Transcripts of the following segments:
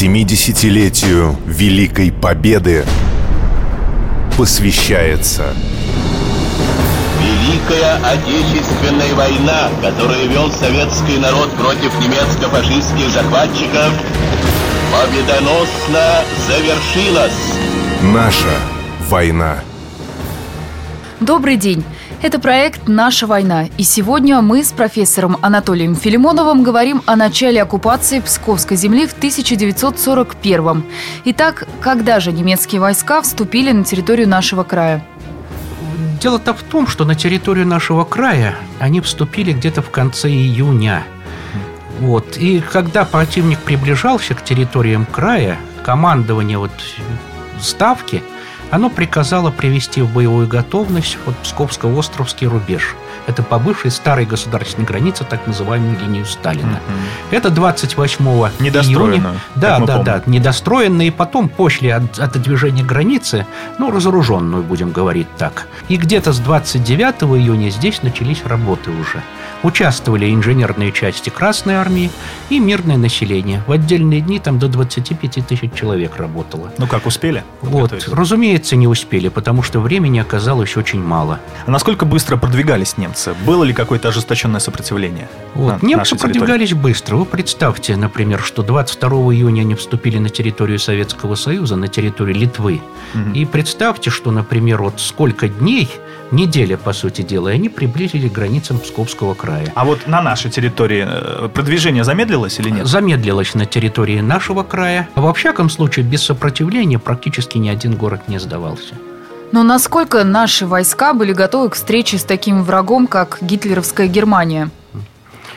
70-летию Великой Победы посвящается Великая Отечественная война, которую вел советский народ против немецко-фашистских захватчиков, победоносно завершилась. Наша война. Добрый день. Это проект «Наша война». И сегодня мы с профессором Анатолием Филимоновым говорим о начале оккупации Псковской земли в 1941 Итак, когда же немецкие войска вступили на территорию нашего края? Дело-то в том, что на территорию нашего края они вступили где-то в конце июня. Вот. И когда противник приближался к территориям края, командование вот ставки – оно приказало привести в боевую готовность вот Псковско-Островский рубеж. Это по бывшей старой государственной границе, так называемую линию Сталина. Угу. Это 28 июня. Да, да, да, недостроенную. И потом, после от, от движения границы, ну, разоруженную, будем говорить так. И где-то с 29 июня здесь начались работы уже. Участвовали инженерные части Красной Армии и мирное население. В отдельные дни там до 25 тысяч человек работало. Ну как, успели? Вот, разумеется, не успели, потому что времени оказалось очень мало. А насколько быстро продвигались немцы? Было ли какое-то ожесточенное сопротивление? Вот, на немцы продвигались быстро. Вы представьте, например, что 22 июня они вступили на территорию Советского Союза, на территорию Литвы. Угу. И представьте, что, например, вот сколько дней неделя, по сути дела, и они приблизились к границам Псковского края. А вот на нашей территории э, продвижение замедлилось или нет? Замедлилось на территории нашего края. Во всяком случае, без сопротивления практически ни один город не сдавался. Но насколько наши войска были готовы к встрече с таким врагом, как гитлеровская Германия?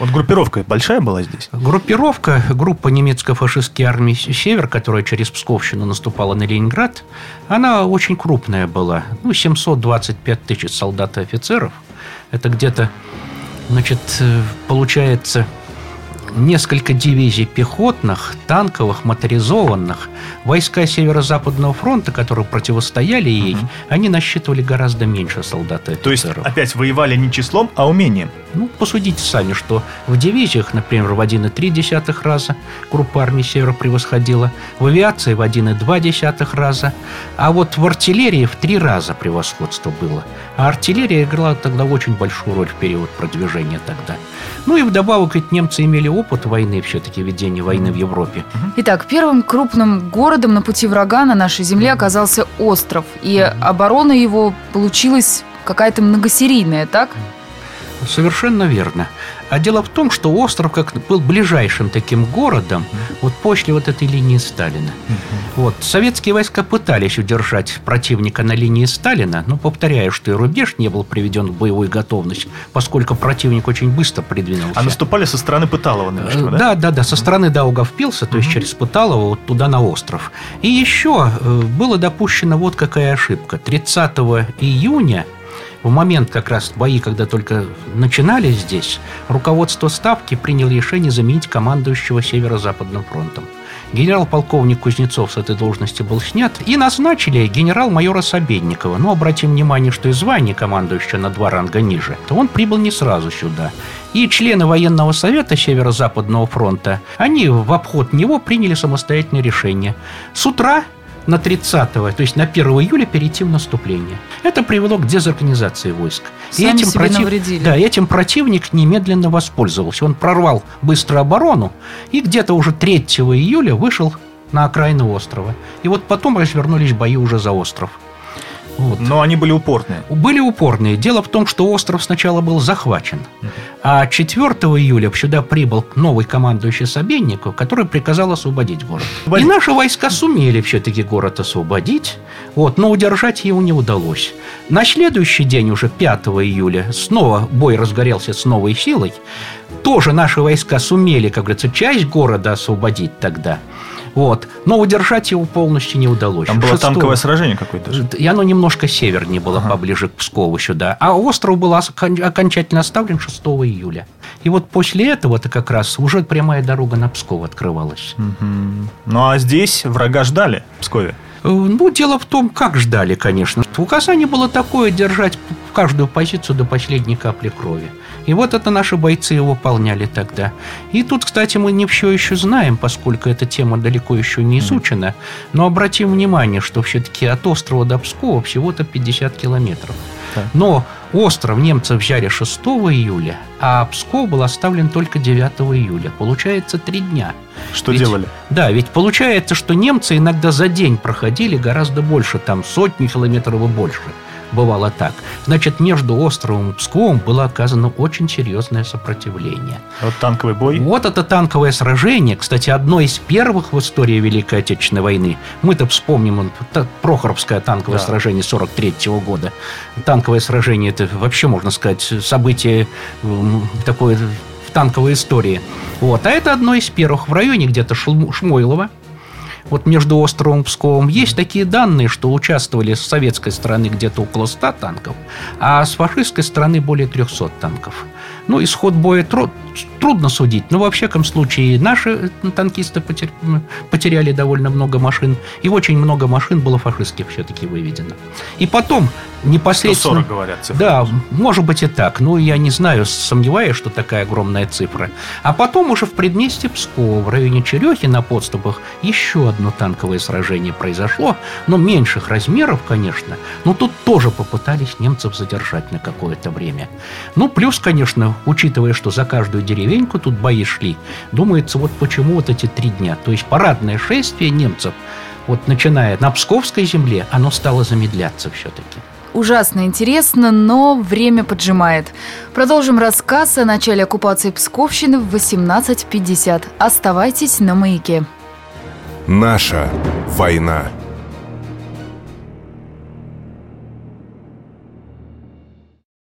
Вот группировка большая была здесь? Группировка, группа немецко-фашистской армии «Север», которая через Псковщину наступала на Ленинград, она очень крупная была. Ну, 725 тысяч солдат и офицеров. Это где-то, значит, э, получается несколько дивизий пехотных, танковых, моторизованных. Войска Северо-Западного фронта, которые противостояли ей, угу. они насчитывали гораздо меньше солдат и офицеров. То есть опять воевали не числом, а умением? Ну, посудите сами, что в дивизиях, например, в 1,3 раза группа армии Севера превосходила, в авиации в 1,2 раза, а вот в артиллерии в три раза превосходство было. А артиллерия играла тогда очень большую роль в период продвижения тогда. Ну и вдобавок ведь немцы имели опыт войны, все-таки ведения войны в Европе. Итак, первым крупным городом на пути врага на нашей земле оказался остров. И оборона его получилась какая-то многосерийная, так? Совершенно верно. А дело в том, что остров как был ближайшим таким городом вот после вот этой линии Сталина. Вот. Советские войска пытались удержать противника на линии Сталина, но повторяю, что и рубеж не был приведен в боевую готовность, поскольку противник очень быстро придвинулся. А наступали со стороны Пыталова, наверное, да? Да, да, да, со стороны Даугавпилса, то есть через Пыталово вот туда на остров. И еще э, было допущено вот какая ошибка. 30 июня в момент как раз бои, когда только начинались здесь, руководство Ставки приняло решение заменить командующего Северо-Западным фронтом. Генерал-полковник Кузнецов с этой должности был снят и назначили генерал-майора Собедникова. Но обратим внимание, что и звание командующего на два ранга ниже, то он прибыл не сразу сюда. И члены военного совета Северо-Западного фронта, они в обход него приняли самостоятельное решение. С утра на 30 то есть на 1 июля перейти в наступление. Это привело к дезорганизации войск. Сами и этим, против... навредили. да, этим противник немедленно воспользовался. Он прорвал быстро оборону и где-то уже 3 июля вышел на окраину острова. И вот потом развернулись бои уже за остров. Вот. Но они были упорные. Были упорные. Дело в том, что остров сначала был захвачен. А 4 июля сюда прибыл новый командующий Собенников, который приказал освободить город. И наши войска сумели все-таки город освободить, вот, но удержать его не удалось. На следующий день, уже 5 июля, снова бой разгорелся с новой силой. Тоже наши войска сумели, как говорится, часть города освободить тогда – вот. Но удержать его полностью не удалось. Там было 6... танковое сражение какое-то И оно немножко севернее было, ага. поближе к Пскову сюда. А остров был окончательно оставлен 6 июля. И вот после этого-то как раз уже прямая дорога на Псков открывалась. Угу. Ну а здесь врага ждали в Пскове? Э, Ну, дело в том, как ждали, конечно. Указание было такое держать каждую позицию до последней капли крови. И вот это наши бойцы его выполняли тогда. И тут, кстати, мы не все еще знаем, поскольку эта тема далеко еще не изучена. Но обратим внимание, что все-таки от острова до Пскова всего-то 50 километров. Но остров немцы взяли 6 июля, а Псков был оставлен только 9 июля. Получается три дня. Что Ведь- делали? Да, ведь получается, что немцы иногда за день проходили гораздо больше, там сотни километров и больше. Бывало так. Значит, между островом и Псковом было оказано очень серьезное сопротивление. Вот танковый бой. Вот это танковое сражение, кстати, одно из первых в истории Великой Отечественной войны. Мы-то вспомним Прохоровское танковое Да. сражение 43 года. Танковое сражение это вообще, можно сказать, событие такое в танковой истории. Вот. А это одно из первых в районе где-то Шмойлова. Вот между островом и Псковом есть такие данные, что участвовали с советской стороны где-то около 100 танков, а с фашистской стороны более 300 танков. Ну, исход боя тро- трудно судить, но во всяком случае наши танкисты потер- потеряли довольно много машин, и очень много машин было фашистских все-таки выведено. И потом непосредственно... 140, говорят, цифры. Да, может быть и так. Ну, я не знаю, сомневаюсь, что такая огромная цифра. А потом уже в предместе Пскова, в районе Черехи на подступах, еще одно танковое сражение произошло, но меньших размеров, конечно. Но тут тоже попытались немцев задержать на какое-то время. Ну, плюс, конечно, учитывая, что за каждую деревеньку тут бои шли, думается, вот почему вот эти три дня. То есть парадное шествие немцев, вот начиная на Псковской земле, оно стало замедляться все-таки. Ужасно интересно, но время поджимает. Продолжим рассказ о начале оккупации Псковщины в 18.50. Оставайтесь на маяке. Наша война.